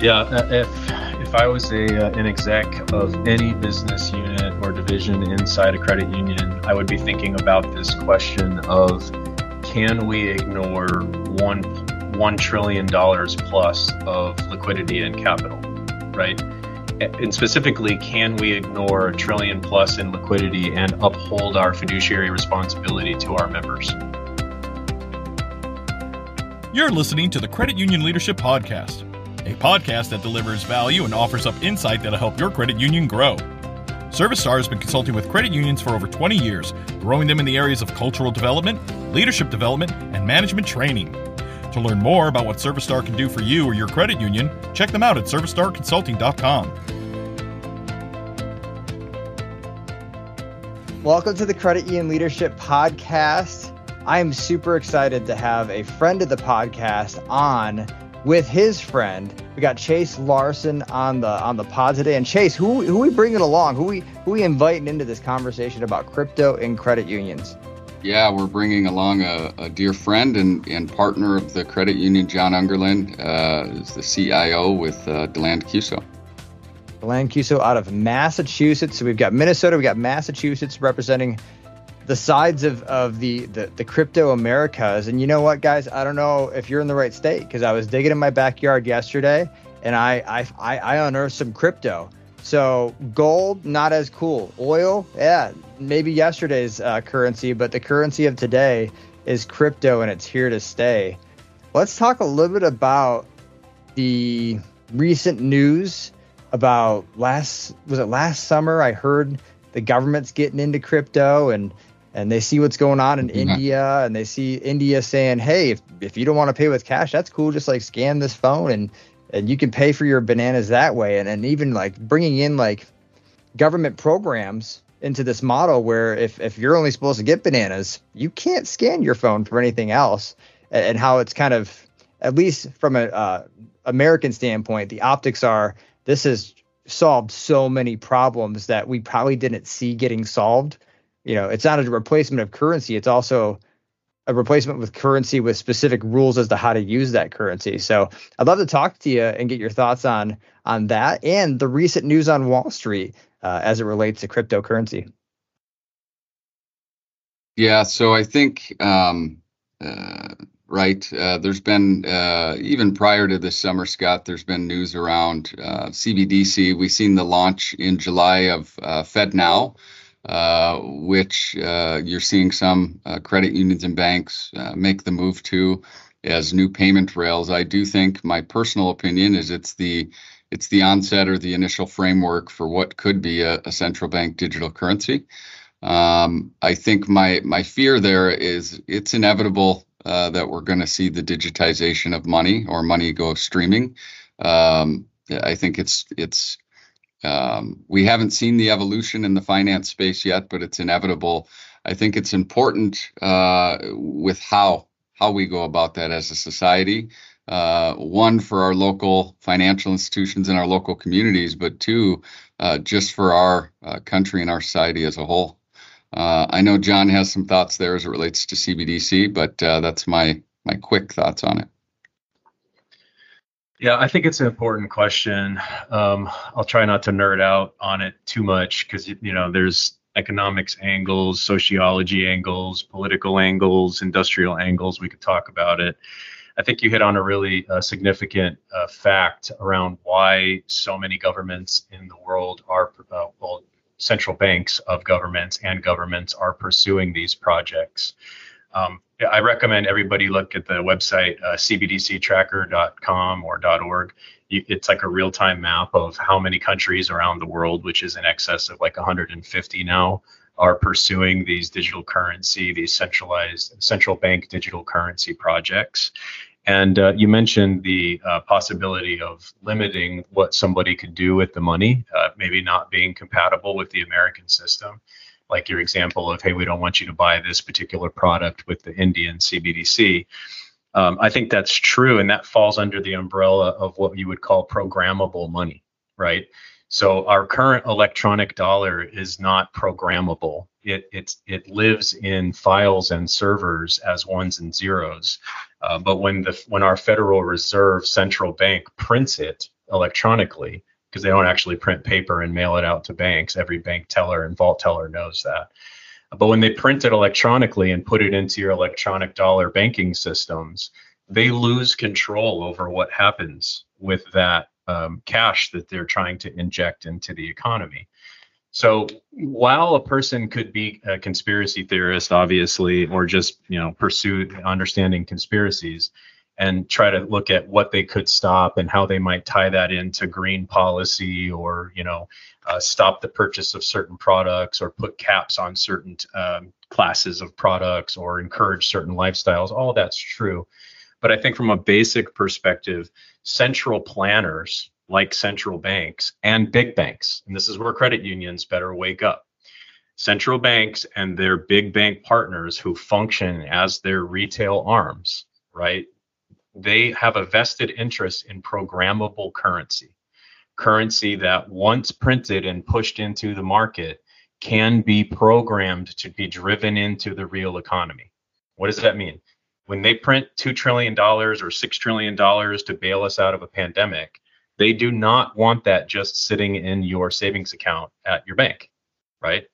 Yeah, uh, if if I was a uh, an exec of any business unit or division inside a credit union, I would be thinking about this question of can we ignore one one trillion dollars plus of liquidity and capital, right? And specifically, can we ignore a trillion plus in liquidity and uphold our fiduciary responsibility to our members? You're listening to the Credit Union Leadership Podcast a podcast that delivers value and offers up insight that'll help your credit union grow. ServiStar has been consulting with credit unions for over 20 years, growing them in the areas of cultural development, leadership development, and management training. To learn more about what ServiStar can do for you or your credit union, check them out at servistarconsulting.com. Welcome to the Credit Union Leadership Podcast. I am super excited to have a friend of the podcast on with his friend. We got Chase Larson on the on the pod today. And Chase, who who we bringing along? Who we who we inviting into this conversation about crypto and credit unions? Yeah, we're bringing along a, a dear friend and, and partner of the credit union, Jon Ungerland, uh, is the CIO with uh, DaLand Cuso. DaLand Cuso out of Massachusetts. So we've got Minnesota, we've got Massachusetts representing the sides of, of the, the, the crypto Americas. And you know what, guys? I don't know if you're in the right state because I was digging in my backyard yesterday and I, I, I, unearthed some crypto. So gold, not as cool. Oil, yeah, maybe yesterday's uh, currency, but the currency of today is crypto and it's here to stay. Let's talk a little bit about the recent news about last was it last summer I heard the government's getting into crypto and and they see what's going on in mm-hmm. India and they see India saying, "Hey, if, if you don't want to pay with cash, that's cool. Just like scan this phone and and you can pay for your bananas that way." And and even like bringing in like government programs into this model where if if you're only supposed to get bananas, you can't scan your phone for anything else. And, and how it's kind of at least from a uh, American standpoint, the optics are this has solved so many problems that we probably didn't see getting solved you know, it's not a replacement of currency. It's also a replacement with currency with specific rules as to how to use that currency. So I'd love to talk to you and get your thoughts on on that and the recent news on Wall Street uh, as it relates to cryptocurrency. Yeah, so I think um, uh, right. Uh, there's been uh, even prior to this summer, Scott. There's been news around uh, CBDC. We've seen the launch in July of uh, FedNow. Uh, which uh, you're seeing some uh, credit unions and banks make the move to as new payment rails. I do think my personal opinion is it's the it's the onset or the initial framework for what could be a, a central bank digital currency. Um, I think my my fear there is it's inevitable uh, that we're going to see the digitization of money or money go streaming. Um, I think it's it's um, we haven't seen the evolution in the finance space yet, but it's inevitable. I think it's important uh, with how how we go about that as a society. Uh, one for our local financial institutions and our local communities, but two, uh, just for our uh, country and our society as a whole. Uh, I know John has some thoughts there as it relates to CBDC, but uh, that's my my quick thoughts on it. Yeah, I think it's an important question. Um, I'll try not to nerd out on it too much because you know there's economics angles, sociology angles, political angles, industrial angles. We could talk about it. I think you hit on a really uh, significant uh, fact around why so many governments in the world are, uh, well, central banks of governments and governments are pursuing these projects. Um, I recommend everybody look at the website uh, cbdctracker.com or .org. It's like a real-time map of how many countries around the world, which is in excess of like 150 now, are pursuing these digital currency, these centralized central bank digital currency projects. And uh, you mentioned the uh, possibility of limiting what somebody could do with the money, uh, maybe not being compatible with the American system like your example of, hey, we don't want you to buy this particular product with the Indian CBDC. Um, I think that's true, and that falls under the umbrella of what you would call programmable money, right? So our current electronic dollar is not programmable. It it it lives in files and servers as ones and zeros. Uh, but when the when our Federal Reserve central bank prints it electronically because they don't actually print paper and mail it out to banks. Every bank teller and vault teller knows that. But when they print it electronically and put it into your electronic dollar banking systems, they lose control over what happens with that um, cash that they're trying to inject into the economy. So while a person could be a conspiracy theorist, obviously, or just you know pursue understanding conspiracies, and try to look at what they could stop and how they might tie that into green policy or you know uh, stop the purchase of certain products or put caps on certain um, classes of products or encourage certain lifestyles. All that's true. But i think from a basic perspective central planners like central banks and big banks and this is where credit unions better wake up central banks and their big bank partners who function as their retail arms right they have a vested interest in programmable currency, currency that once printed and pushed into the market can be programmed to be driven into the real economy. What does that mean? When they print $2 trillion or $6 trillion to bail us out of a pandemic, they do not want that just sitting in your savings account at your bank, right?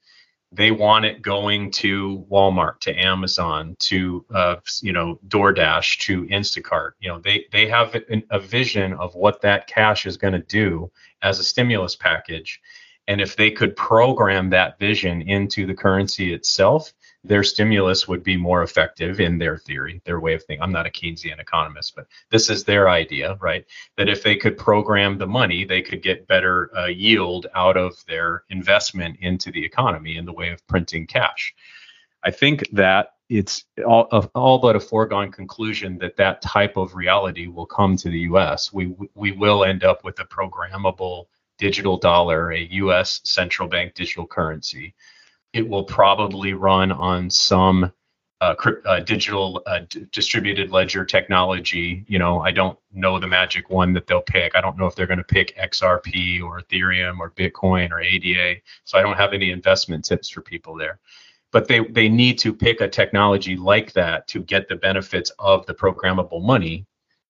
They want it going to Walmart, to Amazon, to uh, you know DoorDash, to Instacart. You know they they have a vision of what that cash is going to do as a stimulus package, and if they could program that vision into the currency itself, their stimulus would be more effective in their theory, their way of thinking. I'm not a Keynesian economist, but this is their idea, right? That if they could program the money, they could get better uh, yield out of their investment into the economy in the way of printing cash. I think that it's all, all but a foregone conclusion that that type of reality will come to the U.S. We we will end up with a programmable digital dollar, a U.S. central bank digital currency it will probably run on some uh, uh, digital uh, distributed ledger technology. You know, I don't know the magic one that they'll pick. I don't know if they're going to pick XRP or Ethereum or Bitcoin or ADA. So I don't have any investment tips for people there. But they they need to pick a technology like that to get the benefits of the programmable money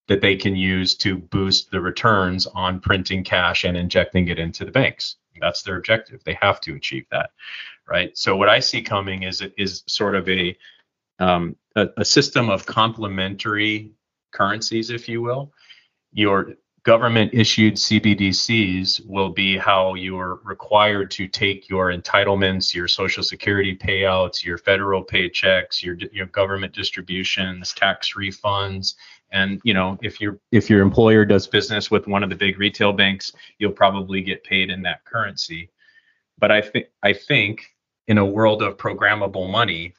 that they can use to boost the returns on printing cash and injecting it into the banks. That's their objective. They have to achieve that right? So what I see coming is is sort of a um, a, a system of complementary currencies, if you will. Your government issued CBDCs will be how you're required to take your entitlements, your social security payouts, your federal paychecks, your your government distributions, tax refunds, and you know if your if your employer does business with one of the big retail banks, you'll probably get paid in that currency. But I think I think in a world of programmable money,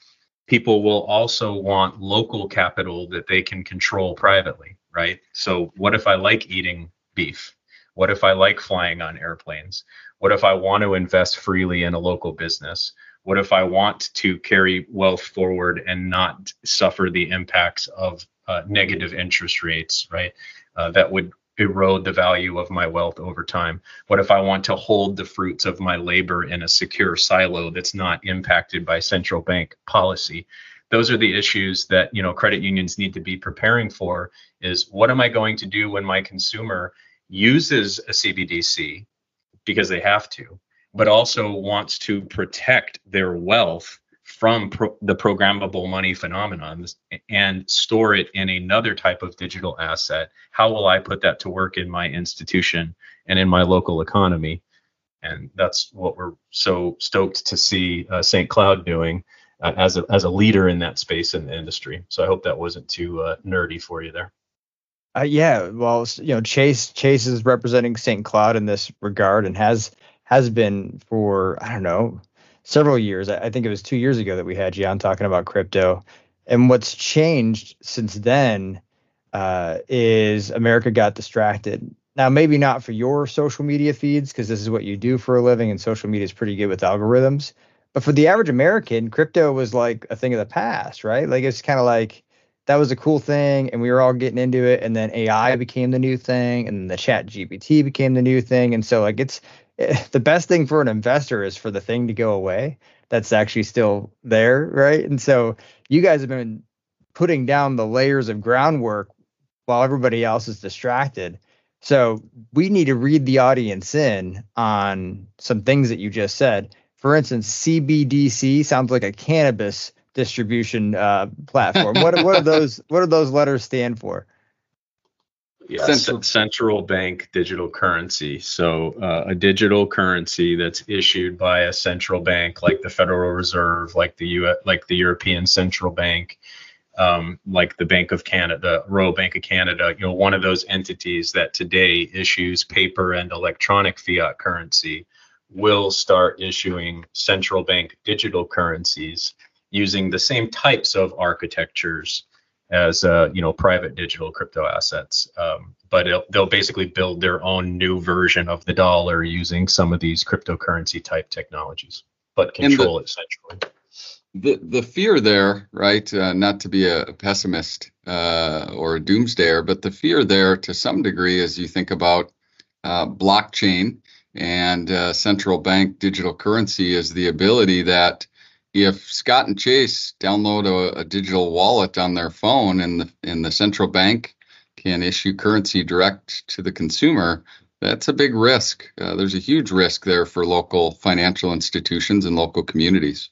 people will also want local capital that they can control privately, right? So, what if I like eating beef? What if I like flying on airplanes? What if I want to invest freely in a local business? What if I want to carry wealth forward and not suffer the impacts of uh, negative interest rates, right? Uh, that would erode the value of my wealth over time? What if I want to hold the fruits of my labor in a secure silo that's not impacted by central bank policy? Those are the issues that you know credit unions need to be preparing for is what am I going to do when my consumer uses a CBDC because they have to, but also wants to protect their wealth from pro- the programmable money phenomenon and store it in another type of digital asset how will i put that to work in my institution and in my local economy? And that's what we're so stoked to see uh, st cloud doing uh, as a as a leader in that space in the industry. So i hope that wasn't too uh, nerdy for you there. Uh, yeah well you know chase chase is representing st cloud in this regard and has has been for i don't know several years. I think it was two years ago that we had you on talking about crypto. And what's changed since then uh, is America got distracted. Now, maybe not for your social media feeds, because this is what you do for a living, and social media is pretty good with algorithms. But for the average American, crypto was like a thing of the past, right? Like it's kind of like that was a cool thing, and we were all getting into it. And then AI became the new thing, and the Chat GPT became the new thing. And so, like, it's the best thing for an investor is for the thing to go away that's actually still there, right? And so you guys have been putting down the layers of groundwork while everybody else is distracted. So we need to read the audience in on some things that you just said. For instance, CBDC sounds like a cannabis distribution uh, platform. what what are those what do those letters stand for? Yeah, central. central bank digital currency. So uh, a digital currency that's issued by a central bank, like the Federal Reserve, like the U, like the European Central Bank, um, like the Bank of Canada, the Royal Bank of Canada. You know, one of those entities that today issues paper and electronic fiat currency will start issuing central bank digital currencies using the same types of architectures as uh, you know private digital crypto assets. Um, but they'll basically build their own new version of the dollar using some of these cryptocurrency type technologies, but control the, it centrally. The the fear there, right? Uh, not to be a pessimist uh, or a doomsdayer, but the fear there to some degree, as you think about uh, blockchain and uh, central bank digital currency, is the ability that if Scott and Chase download a, a, digital wallet on their phone and the and the central bank can issue currency direct to the consumer, that's a big risk. Uh, there's a huge risk there for local financial institutions and local communities.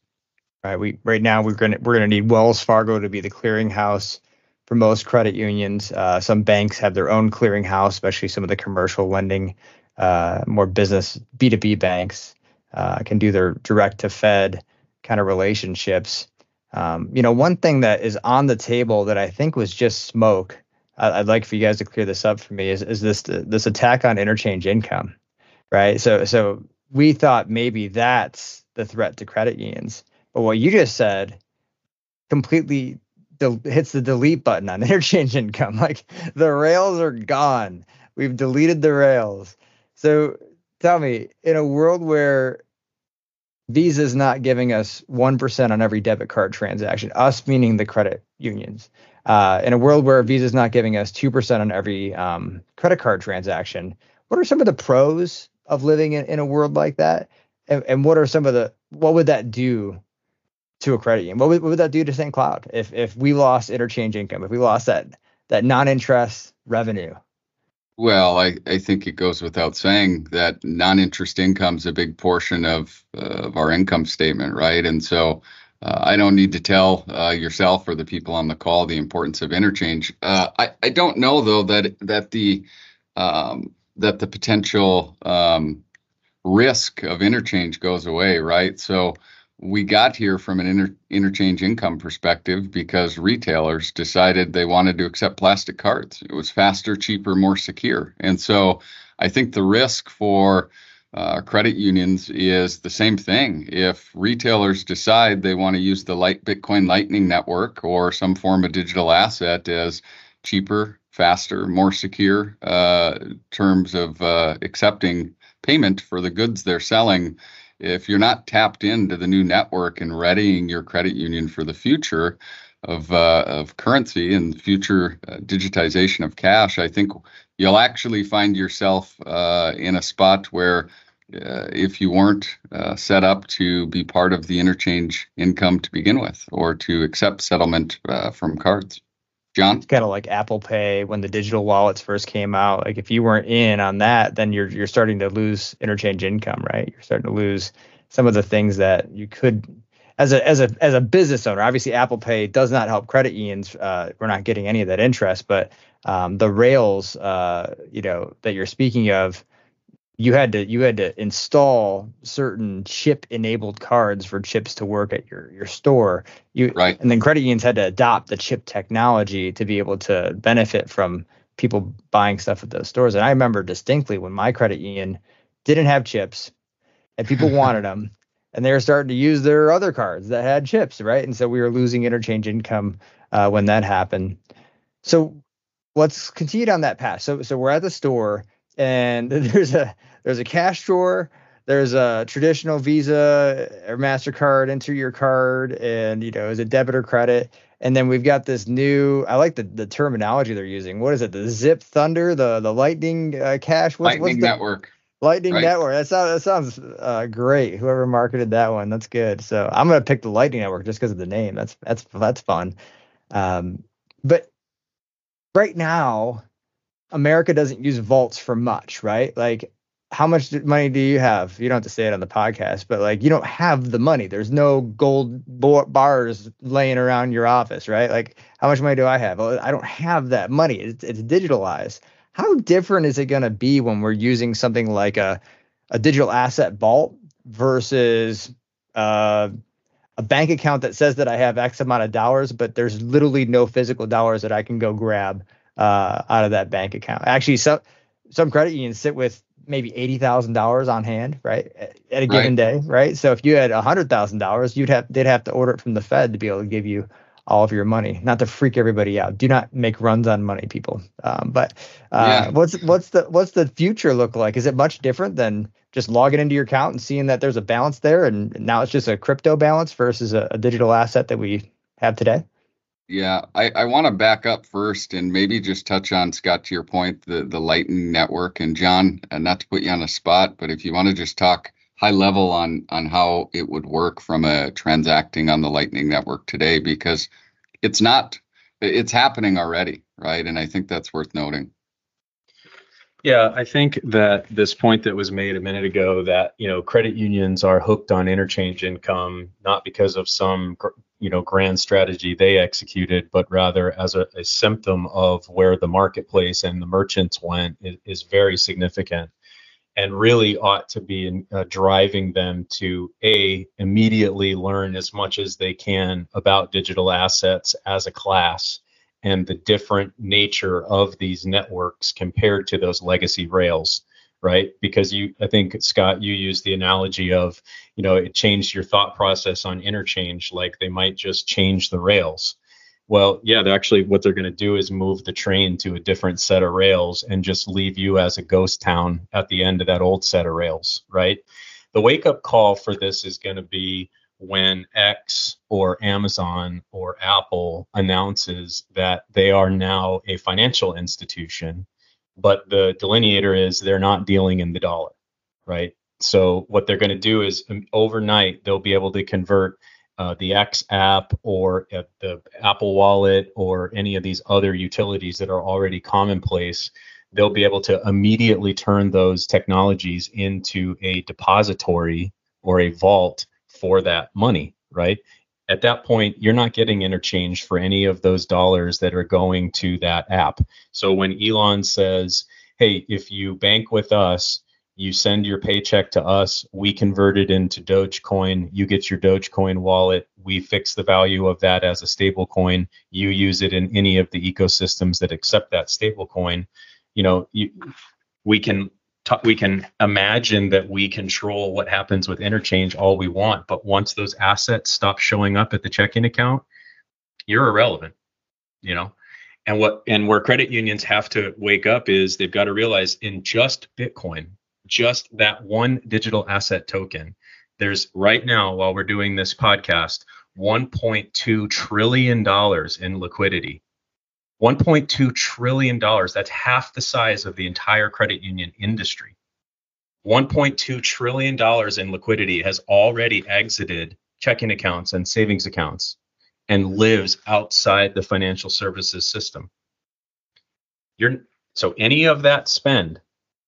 Right. We right now we're gonna we're gonna need Wells Fargo to be the clearinghouse for most credit unions. Uh, some banks have their own clearinghouse, especially some of the commercial lending, uh, more business B two B banks uh, can do their direct to Fed kind of relationships. Um, you know, one thing that is on the table that I think was just smoke. I, would like for you guys to clear this up for me. Is is this this attack on interchange income, right? So so we thought maybe that's the threat to credit unions, but what you just said completely del- hits the delete button on interchange income. Like the rails are gone. We've deleted the rails. So tell me, in a world where Visa is not giving us 1% on every debit card transaction, us meaning the credit unions. Uh, in a world where Visa is not giving us 2% on every um, credit card transaction, what are some of the pros of living in, in a world like that? And, and, what are some of the, what would that do to a credit union? What would, what would that do to St. Cloud if, if we lost interchange income, if we lost that, that non-interest revenue? Well, I, I think it goes without saying that non-interest income is a big portion of uh, of our income statement, right? And so uh, I don't need to tell uh, yourself or the people on the call the importance of interchange. Uh, I I don't know though that that the um, that the potential um, risk of interchange goes away, right? So we got here from an inter- interchange income perspective because retailers decided they wanted to accept plastic cards. It was faster, cheaper, more secure. And so I think the risk for uh, credit unions is the same thing. If retailers decide they want to use the light Bitcoin Lightning Network or some form of digital asset as cheaper, faster, more secure uh, terms of uh, accepting payment for the goods they're selling, if you're not tapped into the new network and readying your credit union for the future of uh, of currency and future uh, digitization of cash, I think you'll actually find yourself uh, in a spot where uh, if you weren't uh, set up to be part of the interchange income to begin with or to accept settlement uh, from cards. Jon? It's kind of like Apple Pay when the digital wallets first came out. Like if you weren't in on that, then you're you're starting to lose interchange income, right? You're starting to lose some of the things that you could as a as a as a business owner. Obviously, Apple Pay does not help credit unions. Uh, we're not getting any of that interest, but um, the rails, uh, you know, that you're speaking of you had to you had to install certain chip enabled cards for chips to work at your your store. You right. and then credit unions had to adopt the chip technology to be able to benefit from people buying stuff at those stores. And i remember distinctly when my credit union didn't have chips and people wanted them and they were starting to use their other cards that had chips right? And so we were losing interchange income uh, when that happened. So let's continue down that path. So so we're at the store and there's a there's a cash drawer there's a traditional visa or mastercard enter your card and you know is it debit or credit? And then we've got this new i like the, the terminology they're using. What is it? The zip thunder the the lightning uh, cash? What's, lightning what's the, network. Lightning right. network. That sounds that sounds uh, great. Whoever marketed that one that's good. So i'm gonna pick the lightning network just because of the name. That's that's that's fun. Um, but right now America doesn't use vaults for much, right? Like how much money do you have? You don't have to say it on the podcast, but like you don't have the money. There's no gold bars laying around your office, right? Like how much money do I have? Well, I don't have that money. It's, it's digitalized. How different is it going to be when we're using something like a a digital asset vault versus uh, a bank account that says that I have X amount of dollars, but there's literally no physical dollars that I can go grab uh, out of that bank account. Actually, some some credit unions sit with maybe eighty thousand dollars on hand, right, at a given right. day, right. So if you had a hundred thousand dollars, you'd have they'd have to order it from the Fed to be able to give you all of your money. Not to freak everybody out. Do not make runs on money, people. Um, but uh, yeah. what's what's the what's the future look like? Is it much different than just logging into your account and seeing that there's a balance there, and now it's just a crypto balance versus a, a digital asset that we have today? Yeah, I, I want to back up first and maybe just touch on Scott to your point, the the Lightning Network and Jon, and not to put you on a spot, but if you want to just talk high level on on how it would work from a transacting on the Lightning Network today, because it's not it's happening already, right? And I think that's worth noting. Yeah, I think that this point that was made a minute ago that you know credit unions are hooked on interchange income not because of some you know grand strategy they executed, but rather as a, a symptom of where the marketplace and the merchants went is, is very significant, and really ought to be in, uh, driving them to a immediately learn as much as they can about digital assets as a class and the different nature of these networks compared to those legacy rails right? Because you i think scott you used the analogy of you know it changed your thought process on interchange like they might just change the rails. Well yeah they're actually what they're going to do is move the train to a different set of rails and just leave you as a ghost town at the end of that old set of rails right? The wake up call for this is going to be when X or Amazon or Apple announces that they are now a financial institution but the delineator is they're not dealing in the dollar, right? So what they're going to do is um, overnight they'll be able to convert uh, the X app or uh, the Apple Wallet or any of these other utilities that are already commonplace. They'll be able to immediately turn those technologies into a depository or a vault for that money, right? At that point you're not getting interchange for any of those dollars that are going to that app. So when elon says hey if you bank with us you send your paycheck to us we convert it into dogecoin you get your dogecoin wallet we fix the value of that as a stable coin you use it in any of the ecosystems that accept that stable coin you know you, we can we can imagine that we control what happens with interchange all we want, but once those assets stop showing up at the checking account, you're irrelevant, you know. And what and where credit unions have to wake up is they've got to realize in just Bitcoin, just that one digital asset token, there's right now while we're doing this podcast, 1.2 trillion dollars in liquidity 1.2 trillion dollars. That's half the size of the entire credit union industry. 1.2 trillion dollars in liquidity has already exited checking accounts and savings accounts and lives outside the financial services system. You're so any of that spend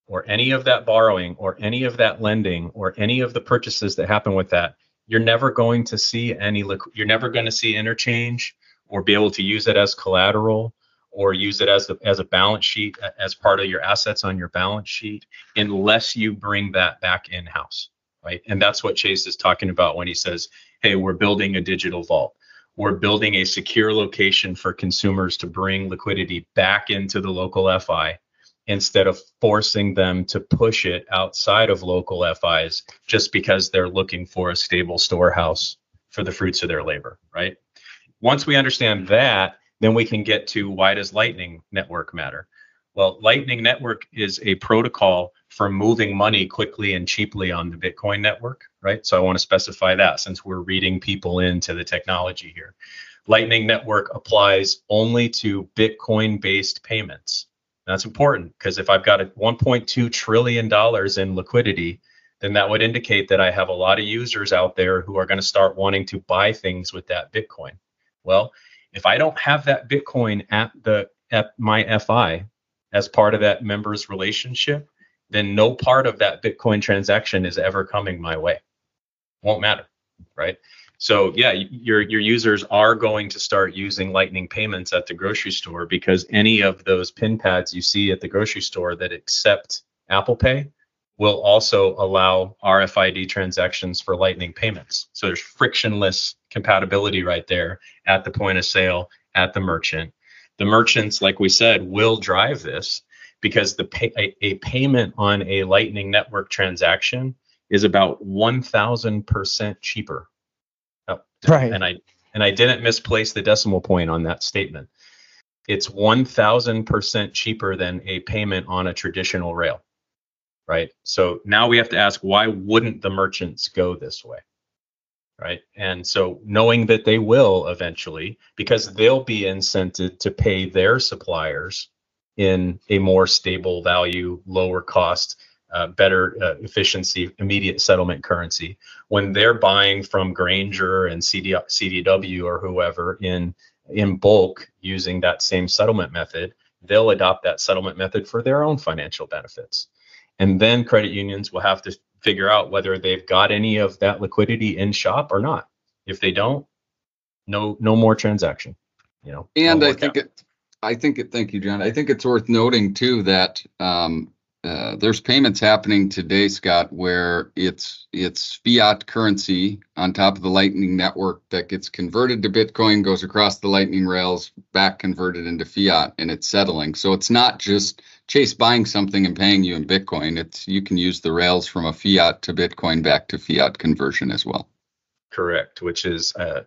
or any of that borrowing or any of that lending or any of the purchases that happen with that you're never going to see any you're never going to see interchange or be able to use it as collateral or use it as as a balance sheet as part of your assets on your balance sheet unless you bring that back in house right? And that's what chase is talking about when he says hey we're building a digital vault. We're building a secure location for consumers to bring liquidity back into the local fi instead of forcing them to push it outside of local fis just because they're looking for a stable storehouse for the fruits of their labor right once we understand that then we can get to why does Lightning Network matter? Well, Lightning Network is a protocol for moving money quickly and cheaply on the Bitcoin network, right? So I want to specify that since we're reading people into the technology here. Lightning Network applies only to Bitcoin based payments. That's important because if I've got a $1.2 trillion in liquidity, then that would indicate that I have a lot of users out there who are going to start wanting to buy things with that Bitcoin. Well, if I don't have that Bitcoin at the at my FI, as part of that member's relationship, then no part of that Bitcoin transaction is ever coming my way. Won't matter, right? So yeah, your your users are going to start using Lightning payments at the grocery store because any of those pin pads you see at the grocery store that accept Apple Pay will also allow RFID transactions for Lightning payments. So there's frictionless compatibility right there at the point of sale at the merchant. The merchants, like we said, will drive this because the pay, a, a payment on a Lightning Network transaction is about 1,000% cheaper. Oh, right. And I and I didn't misplace the decimal point on that statement. It's 1,000% cheaper than a payment on a traditional rail. Right. So now we have to ask why wouldn't the merchants go this way? Right. And so knowing that they will eventually, because they'll be incented to pay their suppliers in a more stable value, lower cost, uh, better uh, efficiency, immediate settlement currency. When they're buying from Grainger and CD, CDW or whoever in in bulk using that same settlement method, they'll adopt that settlement method for their own financial benefits. And then credit unions will have to figure out whether they've got any of that liquidity in shop or not. If they don't, no no more transaction. You know. And I think out. it I think it, thank you, Jon. I think it's worth noting too that um, uh, there's payments happening today, Scott, where it's it's fiat currency on top of the Lightning network that gets converted to Bitcoin, goes across the Lightning rails, back converted into fiat, and it's settling. So it's not just Chase buying something and paying you in Bitcoin. It's you can use the rails from a fiat to Bitcoin back to fiat conversion as well. Correct, which is uh,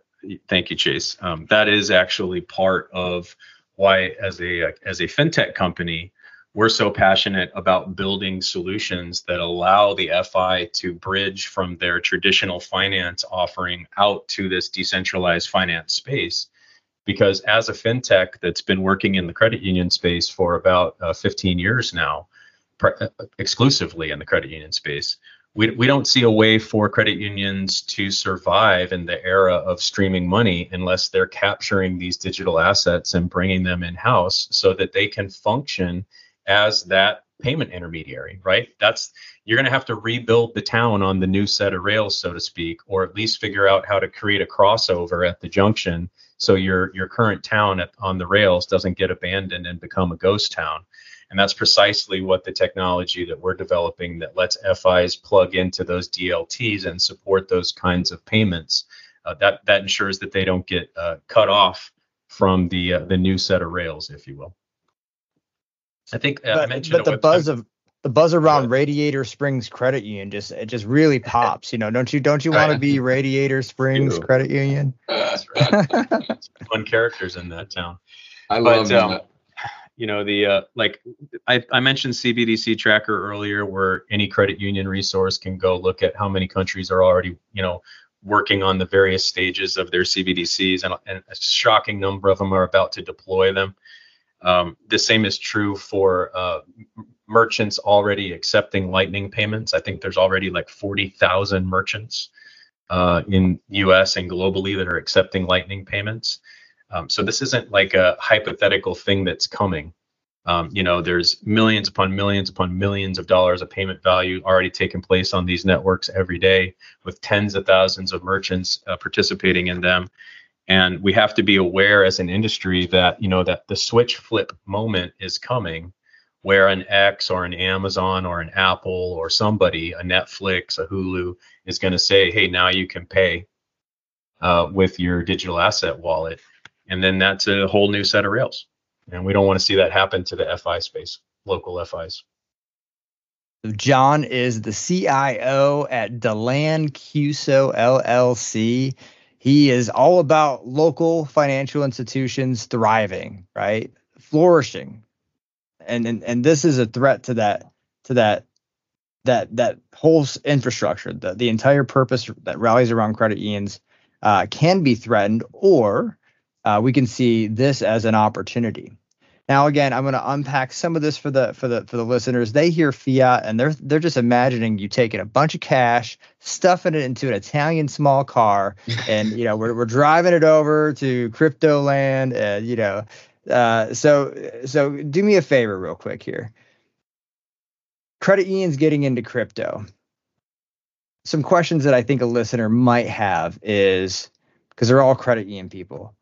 thank you, Chase. Um, that is actually part of why as a as a fintech company we're so passionate about building solutions that allow the FI to bridge from their traditional finance offering out to this decentralized finance space. Because as a fintech that's been working in the credit union space for about uh, 15 years now, pr- exclusively in the credit union space, we, we don't see a way for credit unions to survive in the era of streaming money unless they're capturing these digital assets and bringing them in house so that they can function as that payment intermediary right? That's you're going to have to rebuild the town on the new set of rails so to speak or at least figure out how to create a crossover at the junction so your your current town at, on the rails doesn't get abandoned and become a ghost town and that's precisely what the technology that we're developing that lets FIs plug into those DLTs and support those kinds of payments. Uh, that that ensures that they don't get uh, cut off from the uh, the new set of rails, if you will. I think uh, but, I mentioned. But the buzz of the buzz around Radiator Springs Credit Union just it just really pops. You know, don't you don't you want to be Radiator Springs Credit Union? That's right. Fun characters in that town. I love but, um, you know the uh, like I, I mentioned cbdc tracker earlier where any credit union resource can go look at how many countries are already you know working on the various stages of their cbdc's and, and a shocking number of them are about to deploy them um, the same is true for uh, merchants already accepting lightning payments i think there's already like 40000 merchants uh, in us and globally that are accepting lightning payments um, so this isn't like a hypothetical thing that's coming. Um, you know, there's millions upon millions upon millions of dollars of payment value already taking place on these networks every day, with tens of thousands of merchants uh, participating in them. And we have to be aware as an industry that you know that the switch flip moment is coming, where an X or an Amazon or an Apple or somebody, a Netflix, a Hulu, is going to say, "Hey, now you can pay uh, with your digital asset wallet." and then that's a whole new set of rails. And we don't want to see that happen to the FI space, local FIs. Jon is the CIO at DaLand CUSO LLC. He is all about local financial institutions thriving, right? Flourishing. And, and and this is a threat to that to that that that whole infrastructure, the, the entire purpose that rallies around credit unions uh, can be threatened or uh, we can see this as an opportunity. Now, again, I'm going to unpack some of this for the for the for the listeners. They hear fiat and they're they're just imagining you taking a bunch of cash, stuffing it into an Italian small car, and you know we're we're driving it over to crypto land, and you know Uh, so so do me a favor real quick here. Credit unions getting into crypto. Some questions that I think a listener might have is because they're all credit union people.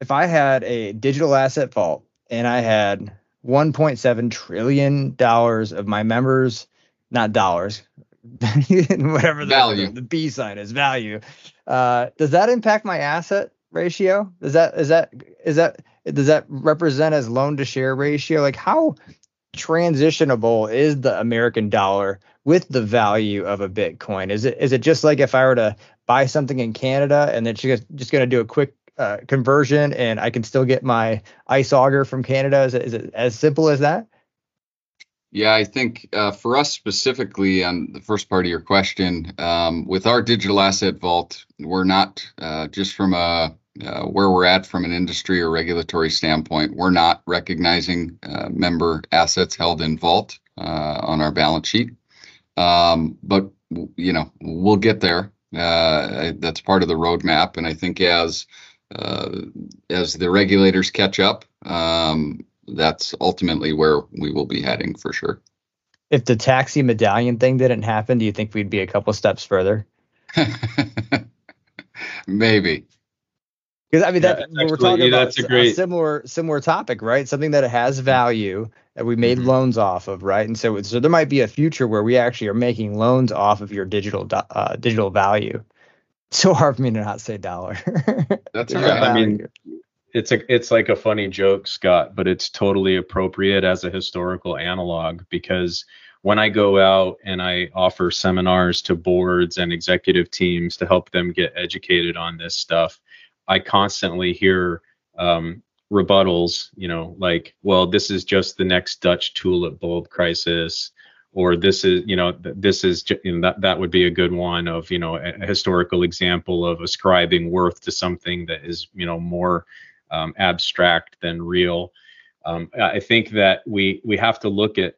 If I had a digital asset vault and I had 1.7 trillion dollars of my members, not dollars, whatever the, value. the B sign is, value. Uh, does that impact my asset ratio? Is that is that is that does that represent as loan to share ratio? Like how transitionable is the American dollar with the value of a Bitcoin? Is it is it just like if I were to buy something in Canada and then just just going to do a quick uh, conversion and I can still get my ice auger from Canada? Is it, is it as simple as that? Yeah, I think uh, for us specifically on the first part of your question, um, with our digital asset vault, we're not uh, just from a uh, where we're at from an industry or regulatory standpoint, we're not recognizing uh, member assets held in vault uh, on our balance sheet. Um, but you know, we'll get there. Uh, that's part of the roadmap, and I think as as the regulators catch up, um, that's ultimately where we will be heading for sure. If the taxi medallion thing didn't happen, do you think we'd be a couple steps further? Maybe. Because I mean, that, yeah, we're talking yeah, about a, great... a, similar similar topic, right? Something that has value that we made mm-hmm. loans off of, right? And so, so there might be a future where we actually are making loans off of your digital uh, digital value. So hard for me to not say dollar. That's right. I mean, it's a it's like a funny joke, Scott, but it's totally appropriate as a historical analog because when I go out and I offer seminars to boards and executive teams to help them get educated on this stuff, I constantly hear um, rebuttals, you know, like, well, this is just the next Dutch tulip bulb crisis, or this is, you know, this is, you know, that that would be a good one of, you know, a, a historical example of ascribing worth to something that is, you know, more um, abstract than real. Um, I think that we we have to look at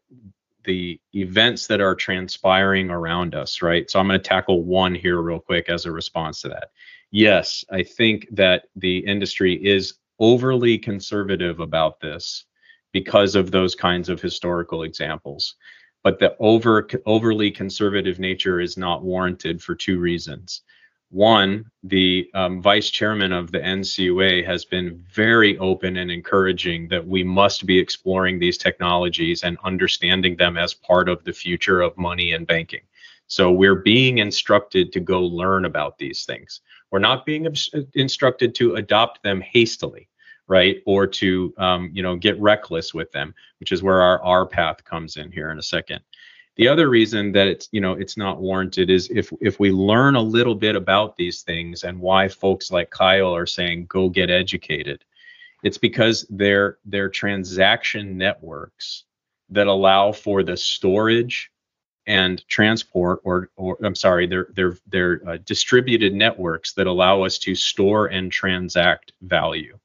the events that are transpiring around us, right? So I'm going to tackle one here real quick as a response to that. Yes, I think that the industry is overly conservative about this because of those kinds of historical examples. But the over overly conservative nature is not warranted for two reasons. One, the um, vice chairman of the NCUA has been very open and encouraging that we must be exploring these technologies and understanding them as part of the future of money and banking. So we're being instructed to go learn about these things. We're not being instructed to adopt them hastily, right? Or to, um, you know, get reckless with them, which is where our R path comes in here in a second. The other reason that it's you know it's not warranted is if if we learn a little bit about these things and why folks like Kyle are saying go get educated. It's because they're they're transaction networks that allow for the storage and transport or or I'm sorry, they're they're they're uh, distributed networks that allow us to store and transact value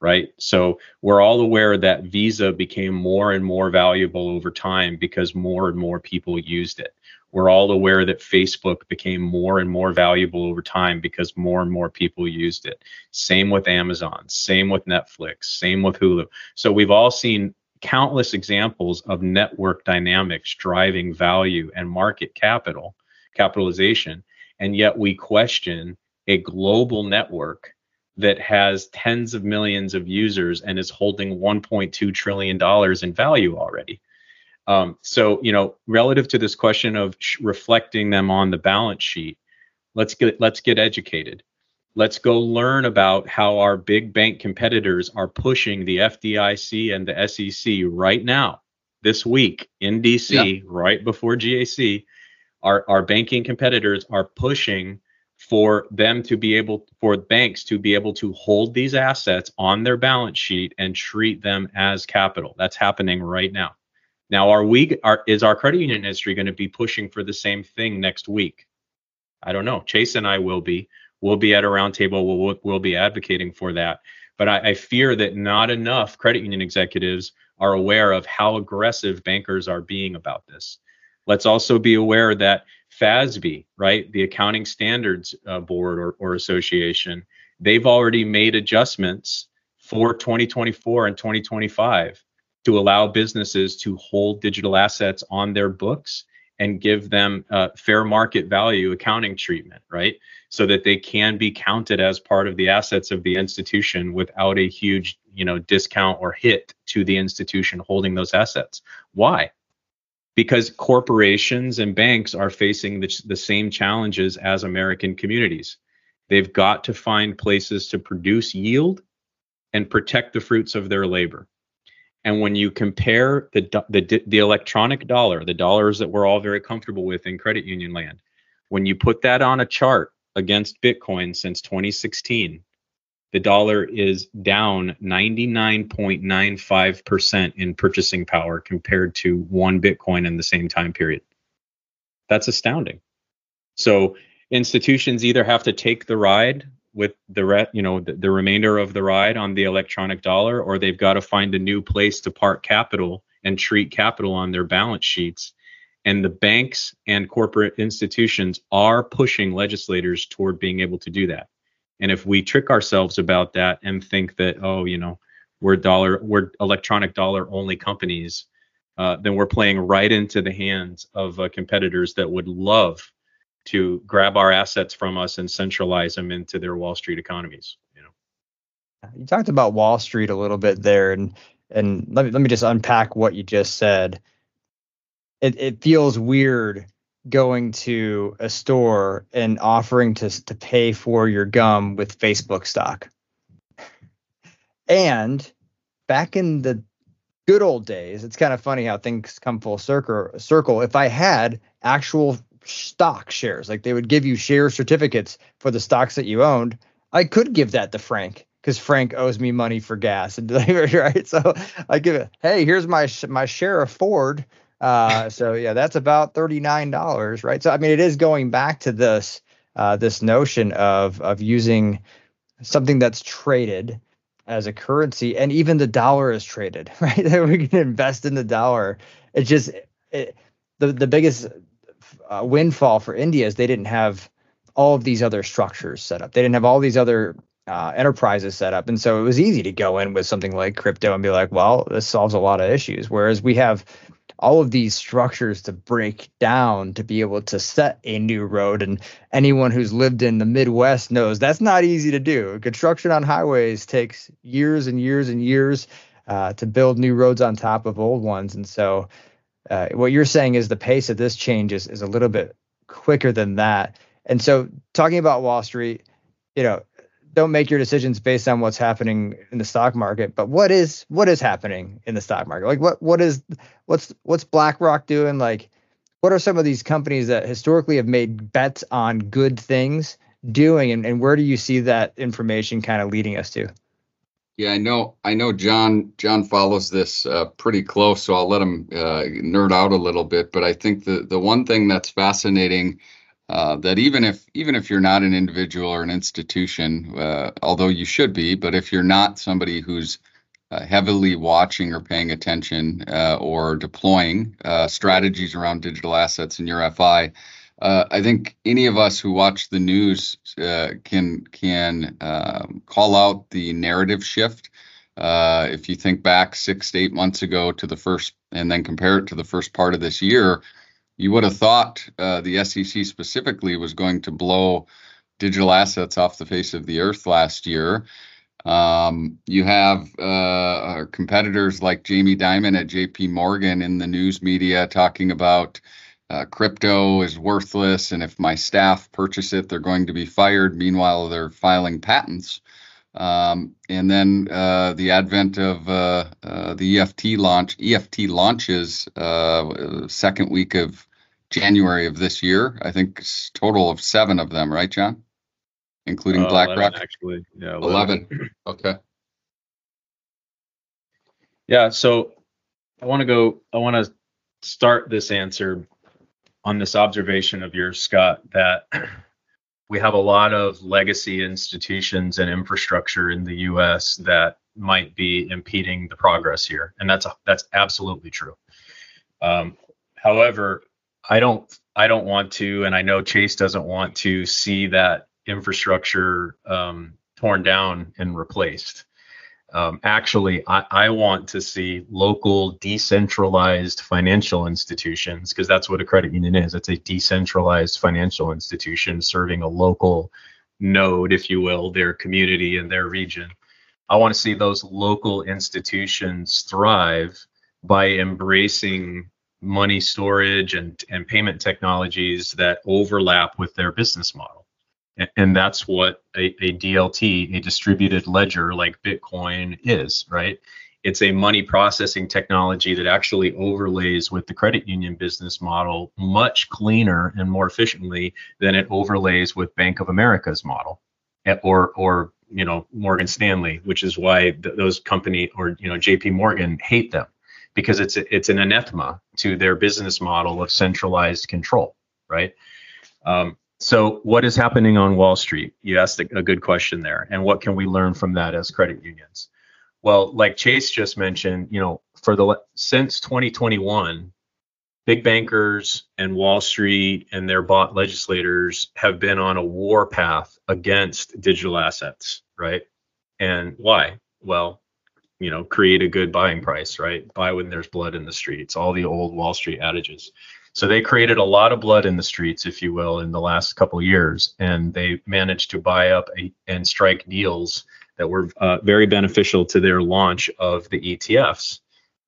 right? So we're all aware that Visa became more and more valuable over time because more and more people used it. We're all aware that Facebook became more and more valuable over time because more and more people used it. Same with Amazon, same with Netflix, same with Hulu. So we've all seen countless examples of network dynamics driving value and market capital capitalization and yet we question a global network that has tens of millions of users and is holding 1.2 trillion dollars in value already. Um, so, you know, relative to this question of sh- reflecting them on the balance sheet, let's get let's get educated. Let's go learn about how our big bank competitors are pushing the FDIC and the SEC right now, this week in DC, yeah. right before GAC. Our, our banking competitors are pushing for them to be able for banks to be able to hold these assets on their balance sheet and treat them as capital. That's happening right now. Now are we are is our credit union industry going to be pushing for the same thing next week? I don't know. Chase and i will be we'll be at a roundtable we'll, we'll be advocating for that. But I, I fear that not enough credit union executives are aware of how aggressive bankers are being about this. Let's also be aware that FASB, right, the Accounting Standards uh, Board or, or Association, they've already made adjustments for 2024 and 2025 to allow businesses to hold digital assets on their books and give them fair market value accounting treatment, right? So that they can be counted as part of the assets of the institution without a huge, you know, discount or hit to the institution holding those assets. Why? Because corporations and banks are facing the, the same challenges as American communities. They've got to find places to produce yield and protect the fruits of their labor. And when you compare the, the, the electronic dollar, the dollars that we're all very comfortable with in credit union land, when you put that on a chart against Bitcoin since 2016, the dollar is down 99.95% in purchasing power compared to one Bitcoin in the same time period. That's astounding. So institutions either have to take the ride with the re- you know the, the remainder of the ride on the electronic dollar or they've got to find a new place to park capital and treat capital on their balance sheets. And the banks and corporate institutions are pushing legislators toward being able to do that. And if we trick ourselves about that and think that oh you know we're dollar we're electronic dollar only companies uh, then we're playing right into the hands of uh, competitors that would love to grab our assets from us and centralize them into their Wall Street economies. You know, you talked about Wall Street a little bit there, and and let me let me just unpack what you just said. It it feels weird going to a store and offering to to pay for your gum with Facebook stock. And back in the good old days, it's kind of funny how things come full circle. Circle. If I had actual stock shares. Like they would give you share certificates for the stocks that you owned. I could give that to Frank because Frank owes me money for gas and delivery, right? So I give it, hey, here's my my share of Ford. Uh, so yeah, that's about thirty nine dollars, right? So I mean, it is going back to this uh, this notion of of using something that's traded as a currency, and even the dollar is traded, right? That we can invest in the dollar. It just it, the the biggest uh, windfall for India is they didn't have all of these other structures set up. They didn't have all these other uh, enterprises set up, and so it was easy to go in with something like crypto and be like, "Well, this solves a lot of issues." Whereas we have all of these structures to break down to be able to set a new road. And anyone who's lived in the Midwest knows that's not easy to do. Construction on highways takes years and years and years uh, to build new roads on top of old ones. And so uh, what you're saying is the pace of this change is, is a little bit quicker than that. And so, talking about Wall Street, you know, don't make your decisions based on what's happening in the stock market, but what is what is happening in the stock market? Like what what is what's what's BlackRock doing? Like what are some of these companies that historically have made bets on good things doing, and, and where do you see that information kind of leading us to? Yeah, I know. I know Jon. Jon follows this uh, pretty close, so I'll let him uh, nerd out a little bit. But I think the the one thing that's fascinating uh, that even if even if you're not an individual or an institution, uh, although you should be, but if you're not somebody who's uh, heavily watching or paying attention uh, or deploying strategies around digital assets in your FI, uh, I think any of us who watch the news uh, can can um, call out the narrative shift. Uh, if you think back six to eight months ago to the first, and then compare it to the first part of this year, you would have thought uh, the SEC specifically was going to blow digital assets off the face of the earth last year. Um, you have uh, competitors like Jamie Dimon at JP Morgan in the news media talking about uh, crypto is worthless, and if my staff purchase it, they're going to be fired. Meanwhile, they're filing patents. Um, and then uh, the advent of uh, uh the EFT launch, EFT launches uh, second week of January of this year. I think total of seven of them, right, Jon? Including uh, BlackRock. Actually, yeah, 11. 11. Okay. Yeah. So I want to go. I want to start this answer on this observation of yours, Scott, that we have a lot of legacy institutions and infrastructure in the U.S. that might be impeding the progress here, and that's that's absolutely true. Um, however, I don't I don't want to, and I know Chase doesn't want to see that infrastructure um, torn down and replaced. Um, actually, I, I want to see local decentralized financial institutions because that's what a credit union is. It's a decentralized financial institution serving a local node, if you will, their community and their region. I want to see those local institutions thrive by embracing money storage and, and payment technologies that overlap with their business model. And, that's what a, a DLT, a distributed ledger like Bitcoin is, right? It's a money processing technology that actually overlays with the credit union business model much cleaner and more efficiently than it overlays with Bank of America's model eh, or or you know Morgan Stanley, which is why th- those company or you know JP Morgan hate them because it's a, it's an anathema to their business model of centralized control, right? Um, so what is happening on Wall Street? You asked a, a good question there, and what can we learn from that as credit unions? Well, like Chase just mentioned, you know, for the since 2021, big bankers and Wall Street and their bought legislators have been on a war path against digital assets, right? And why? Well, you know, create a good buying price, right? Buy when there's blood in the streets, all the old Wall Street adages. So they created a lot of blood in the streets, if you will, in the last couple years, and they managed to buy up a, and strike deals that were uh, very beneficial to their launch of the ETFs,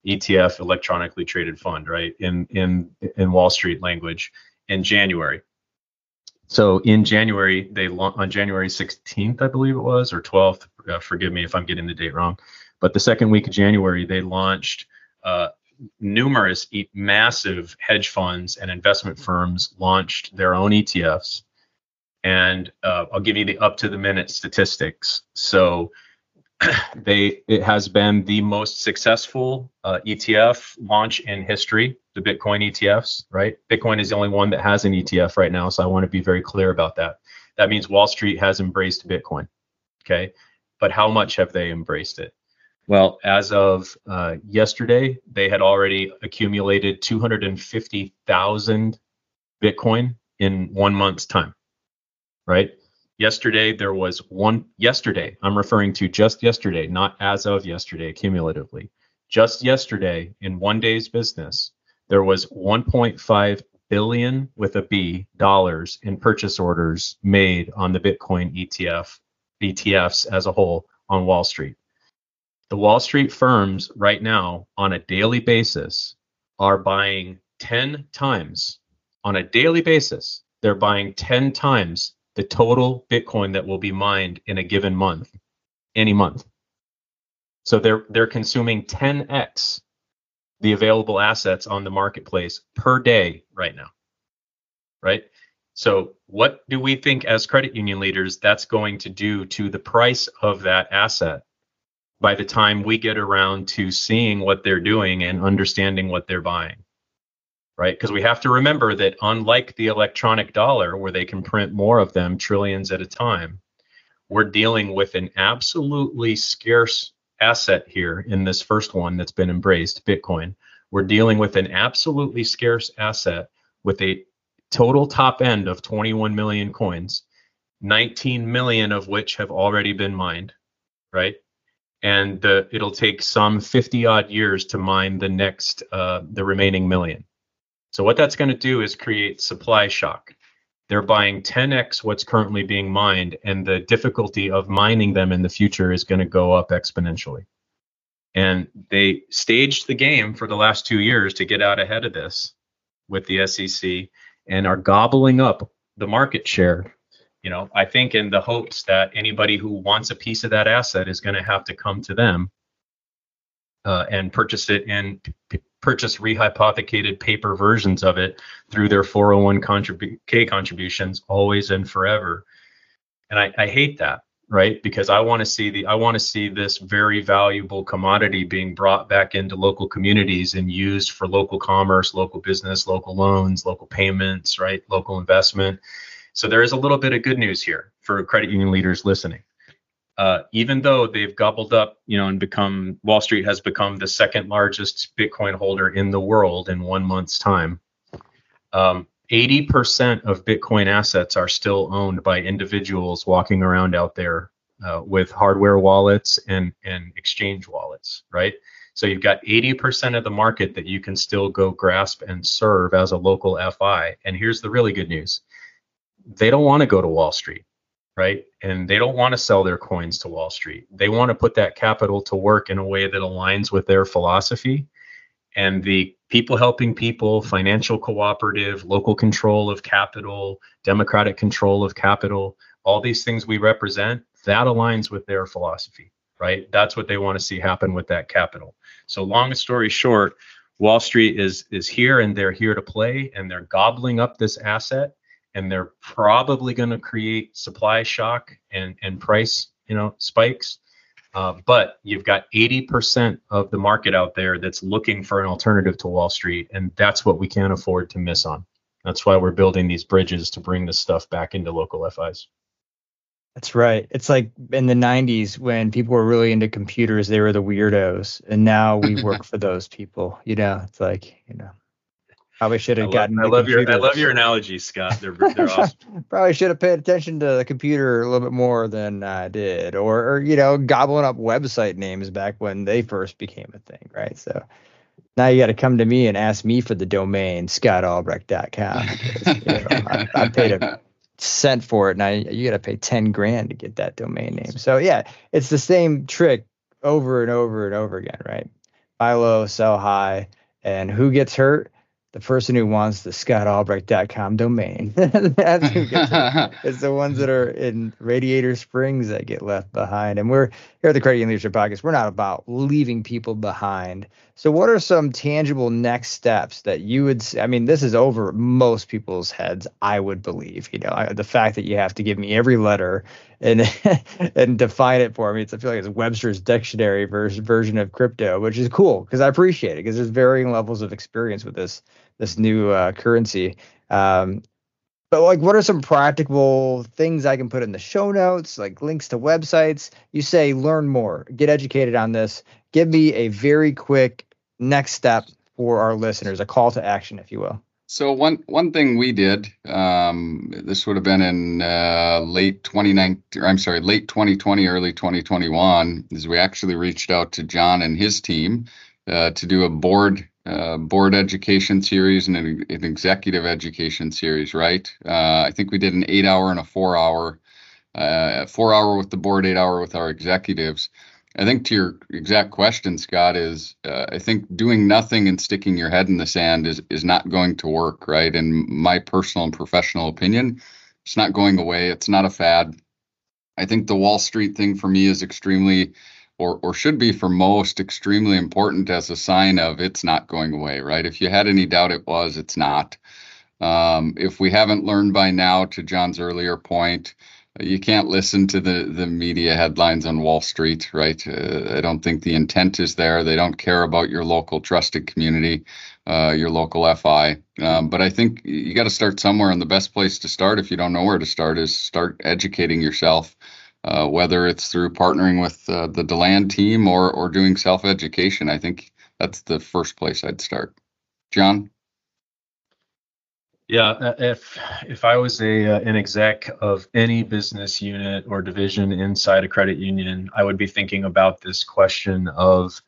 ETF electronically traded fund, right? In in in Wall Street language, in January. So in January, they on January 16th, I believe it was, or 12th. Uh, forgive me if I'm getting the date wrong. But the second week of January, they launched uh, numerous massive hedge funds and investment firms launched their own ETFs. And uh, I'll give you the up to the minute statistics. So they it has been the most successful uh, ETF launch in history, the Bitcoin ETFs, right? Bitcoin is the only one that has an ETF right now, so I want to be very clear about that. That means Wall Street has embraced Bitcoin, okay? But how much have they embraced it? Well, as of uh, yesterday, they had already accumulated 250,000 Bitcoin in one month's time, right? Yesterday, there was one, yesterday, I'm referring to just yesterday, not as of yesterday, cumulatively. Just yesterday, in one day's business, there was 1.5 billion with a B dollars in purchase orders made on the Bitcoin ETF, ETFs as a whole on Wall Street. The Wall Street firms right now, on a daily basis, are buying 10 times, on a daily basis, they're buying 10 times the total Bitcoin that will be mined in a given month, any month. So they're they're consuming 10x the available assets on the marketplace per day right now. Right? So what do we think as credit union leaders that's going to do to the price of that asset by the time we get around to seeing what they're doing and understanding what they're buying. Right? Because we have to remember that unlike the electronic dollar, where they can print more of them trillions at a time, we're dealing with an absolutely scarce asset here in this first one that's been embraced, Bitcoin. We're dealing with an absolutely scarce asset with a total top end of 21 million coins, 19 million of which have already been mined, right? And it'll take some 50 odd years to mine the next uh, the remaining million. So what that's going to do is create supply shock. They're buying 10x what's currently being mined and the difficulty of mining them in the future is going to go up exponentially. And they staged the game for the last two years to get out ahead of this with the sec and are gobbling up the market share you know i think in the hopes that anybody who wants a piece of that asset is going to have to come to them uh, and purchase it and p- purchase rehypothecated paper versions of it through their 401 contribu- contributions always and forever. And I, I hate that right? Because i want to see the i want to see this very valuable commodity being brought back into local communities and used for local commerce local business local loans local payments right? Local investment so there is a little bit of good news here for credit union leaders listening. Uh, even though they've gobbled up, you know, and become Wall Street has become the second largest Bitcoin holder in the world in one month's time. Um, 80% of Bitcoin assets are still owned by individuals walking around out there uh, with hardware wallets and and exchange wallets, right? So you've got 80% of the market that you can still go grasp and serve as a local FI. And here's the really good news: they don't want to go to Wall Street, right? And they don't want to sell their coins to Wall Street. They want to put that capital to work in a way that aligns with their philosophy. And the people helping people, financial cooperative, local control of capital, democratic control of capital, all these things we represent, that aligns with their philosophy, right? That's what they want to see happen with that capital. So long story short, Wall Street is is here and they're here to play and they're gobbling up this asset and they're probably going to create supply shock and and price you know spikes. Uh, but you've got 80% of the market out there that's looking for an alternative to Wall Street, and that's what we can't afford to miss on. That's why we're building these bridges to bring this stuff back into local FIs. That's right. It's like in the 90s when people were really into computers, they were the weirdos. And now we work for those people. You know, it's like, you know, probably should have gotten. I love your I love your analogies, Scott. They're, they're awesome. probably should have paid attention to the computer a little bit more than I did, or, or you know, gobbling up website names back when they first became a thing, right? So now you got to come to me and ask me for the domain scottalbrecht.com. Because, you know, I, I paid a cent for it. and I you got to pay 10 grand to get that domain name. So yeah, it's the same trick over and over and over again, right? Buy low, sell high. And who gets hurt? The person who wants the scottalbrecht.com domain. That's who gets it. It's the ones that are in Radiator Springs that get left behind. And we're here at the Credit Union Leadership Podcast. We're not about leaving people behind. So, what are some tangible next steps that you would? I mean, this is over most people's heads. I would believe. You know, I, the fact that you have to give me every letter and and define it for me. It's I feel like it's Webster's dictionary version version of crypto, which is cool because I appreciate it because there's varying levels of experience with this this new uh, currency. Um, but like, what are some practical things I can put in the show notes, like links to websites? You say learn more, get educated on this. Give me a very quick next step for our listeners, a call to action, if you will. So one one thing we did, um, this would have been in uh, late 2019, I'm sorry, late 2020, early 2021, is we actually reached out to Jon and his team uh, to do a board uh, board education series and an, an, executive education series. Right? Uh, I think we did an eight hour and a four hour, uh, four hour with the board, eight hour with our executives. I think to your exact question, Scott, is uh, I think doing nothing and sticking your head in the sand is is not going to work, right? In my personal and professional opinion, it's not going away. It's not a fad. I think the Wall Street thing for me is extremely, or or should be for most, extremely important as a sign of it's not going away, right? If you had any doubt it was, it's not. Um, if we haven't learned by now, to Jon's earlier point, you can't listen to the the media headlines on Wall Street, right? Uh, I don't think the intent is there. They don't care about your local trusted community, uh, your local FI. Um, but I think you got to start somewhere, and the best place to start, if you don't know where to start, is start educating yourself. Uh, whether it's through partnering with uh, the DaLand team or or doing self education, I think that's the first place I'd start. Jon. Yeah, uh, if if I was a uh, an exec of any business unit or division inside a credit union, I would be thinking about this question of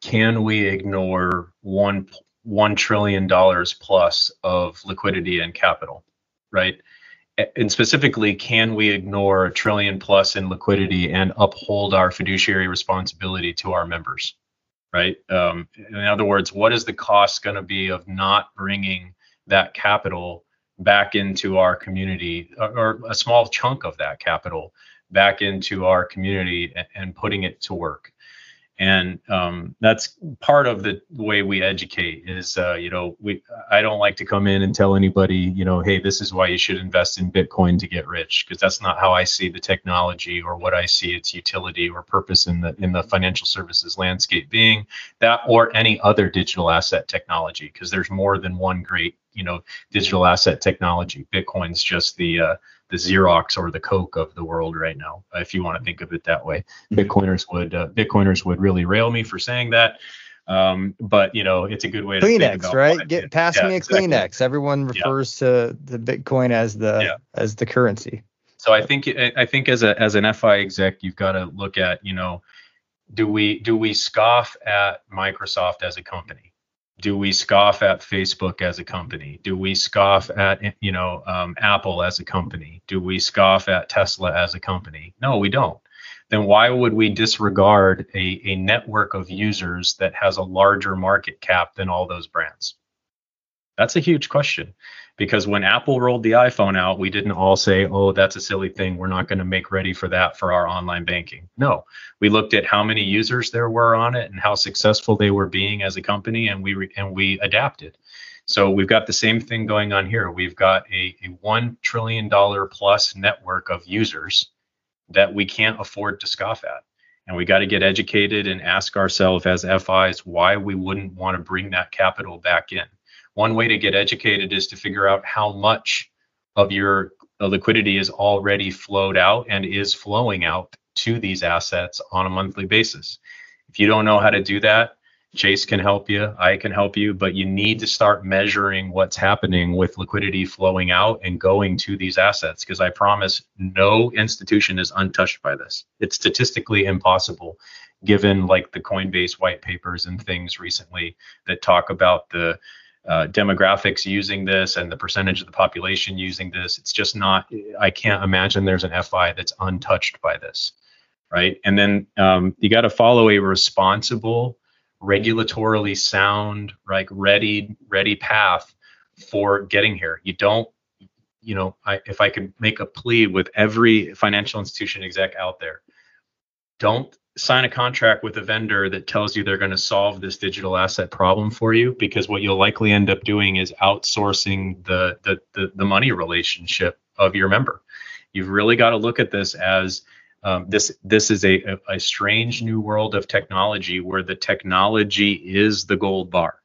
can we ignore one one trillion dollars plus of liquidity and capital, right? And specifically, can we ignore a trillion plus in liquidity and uphold our fiduciary responsibility to our members, right? Um, in other words, what is the cost going to be of not bringing that capital back into our community or a small chunk of that capital back into our community and, putting it to work. And um, that's part of the way we educate is uh, you know we i don't like to come in and tell anybody you know hey this is why you should invest in bitcoin to get rich because that's not how i see the technology or what i see its utility or purpose in the in the financial services landscape being that or any other digital asset technology because there's more than one great you know digital asset technology bitcoin's just the uh, the Xerox or the Coke of the world right now, if you want to think of it that way. Bitcoiners would uh, Bitcoiners would really rail me for saying that. Um, but you know, it's a good way to. Kleenex, right? Get pass yeah, me a exactly. Kleenex. Everyone refers yeah. to the Bitcoin as the yeah. as the currency. So I think I think as a as an FI exec, you've got to look at you know, do we do we scoff at Microsoft as a company? Do we scoff at Facebook as a company? Do we scoff at you know um, Apple as a company? Do we scoff at Tesla as a company? No, we don't. Then why would we disregard a, a network of users that has a larger market cap than all those brands? That's a huge question because when Apple rolled the iPhone out, we didn't all say, oh, that's a silly thing. We're not going to make ready for that for our online banking. No, we looked at how many users there were on it and how successful they were being as a company, and we re- and we adapted. So we've got the same thing going on here. We've got a, a one trillion dollar plus network of users that we can't afford to scoff at. And we got to get educated and ask ourselves as FIs why we wouldn't want to bring that capital back in one way to get educated is to figure out how much of your uh, liquidity is already flowed out and is flowing out to these assets on a monthly basis. If you don't know how to do that, Chase can help you, I can help you, but you need to start measuring what's happening with liquidity flowing out and going to these assets because I promise no institution is untouched by this. It's statistically impossible given like the Coinbase white papers and things recently that talk about the uh, demographics using this and the percentage of the population using this. It's just not, I can't imagine there's an FI that's untouched by this, right? And then um, you got to follow a responsible, regulatorily sound, like ready, ready path for getting here. You don't, you know, I, if I could make a plea with every financial institution exec out there, don't sign a contract with a vendor that tells you they're going to solve this digital asset problem for you because what you'll likely end up doing is outsourcing the the the, the money relationship of your member. You've really got to look at this as um, this this is a, a, a strange new world of technology where the technology is the gold bar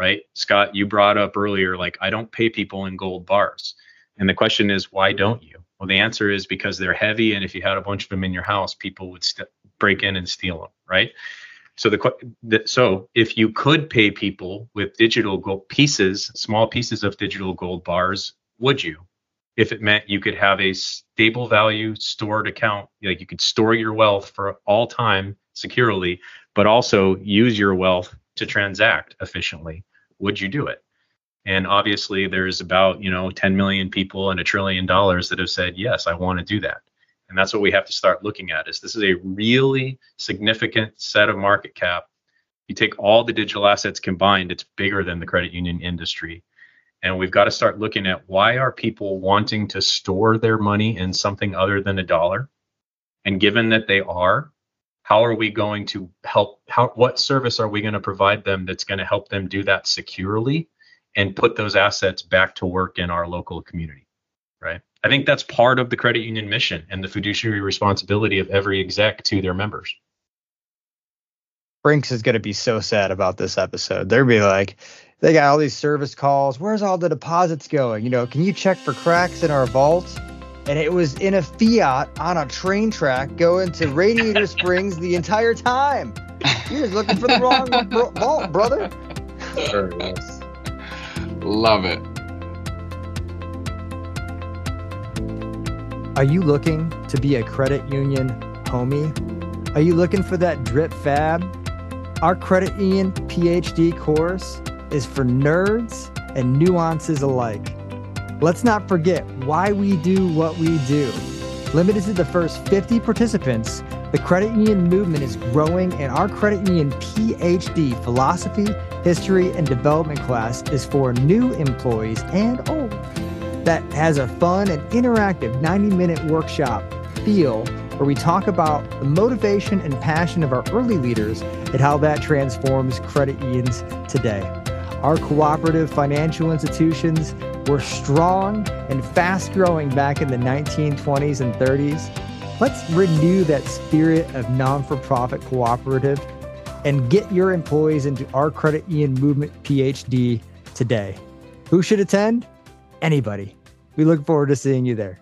right? Scott you brought up earlier like i don't pay people in gold bars. And the question is why don't you? Well the answer is because they're heavy and if you had a bunch of them in your house people would st- break in and steal them, right? So the so if you could pay people with digital gold pieces, small pieces of digital gold bars, would you? If it meant you could have a stable value stored account, like you could store your wealth for all time securely, but also use your wealth to transact efficiently, would you do it? And obviously, there's about you know 10 million people and a trillion dollars that have said yes, I want to do that. And that's what we have to start looking at is this is a really significant set of market cap. You take all the digital assets combined, it's bigger than the credit union industry. And we've got to start looking at why are people wanting to store their money in something other than a dollar? And given that they are, how are we going to help how what service are we going to provide them that's going to help them do that securely and put those assets back to work in our local community? Right? I think that's part of the credit union mission and the fiduciary responsibility of every exec to their members. Brinks is going to be so sad about this episode. They'll be like, they got all these service calls. Where's all the deposits going? You know, can you check for cracks in our vault? And it was in a Fiat on a train track going to Radiator Springs the entire time. You're just looking for the wrong bro- vault, brother. Love it. Are you looking to be a credit union homie? Are you looking for that drip fab? Our credit union PhD course is for nerds and nuances alike. Let's not forget why we do what we do. Limited to the first 50 participants, the credit union movement is growing, and our credit union PhD philosophy, history, and development class is for new employees and old that has a fun and interactive 90 minute workshop feel where we talk about the motivation and passion of our early leaders and how that transforms credit unions today. Our cooperative financial institutions were strong and fast growing back in the 1920s and 30s. Let's renew that spirit of non for profit cooperative and get your employees into our credit union movement PhD today. Who should attend? Anybody. We look forward to seeing you there.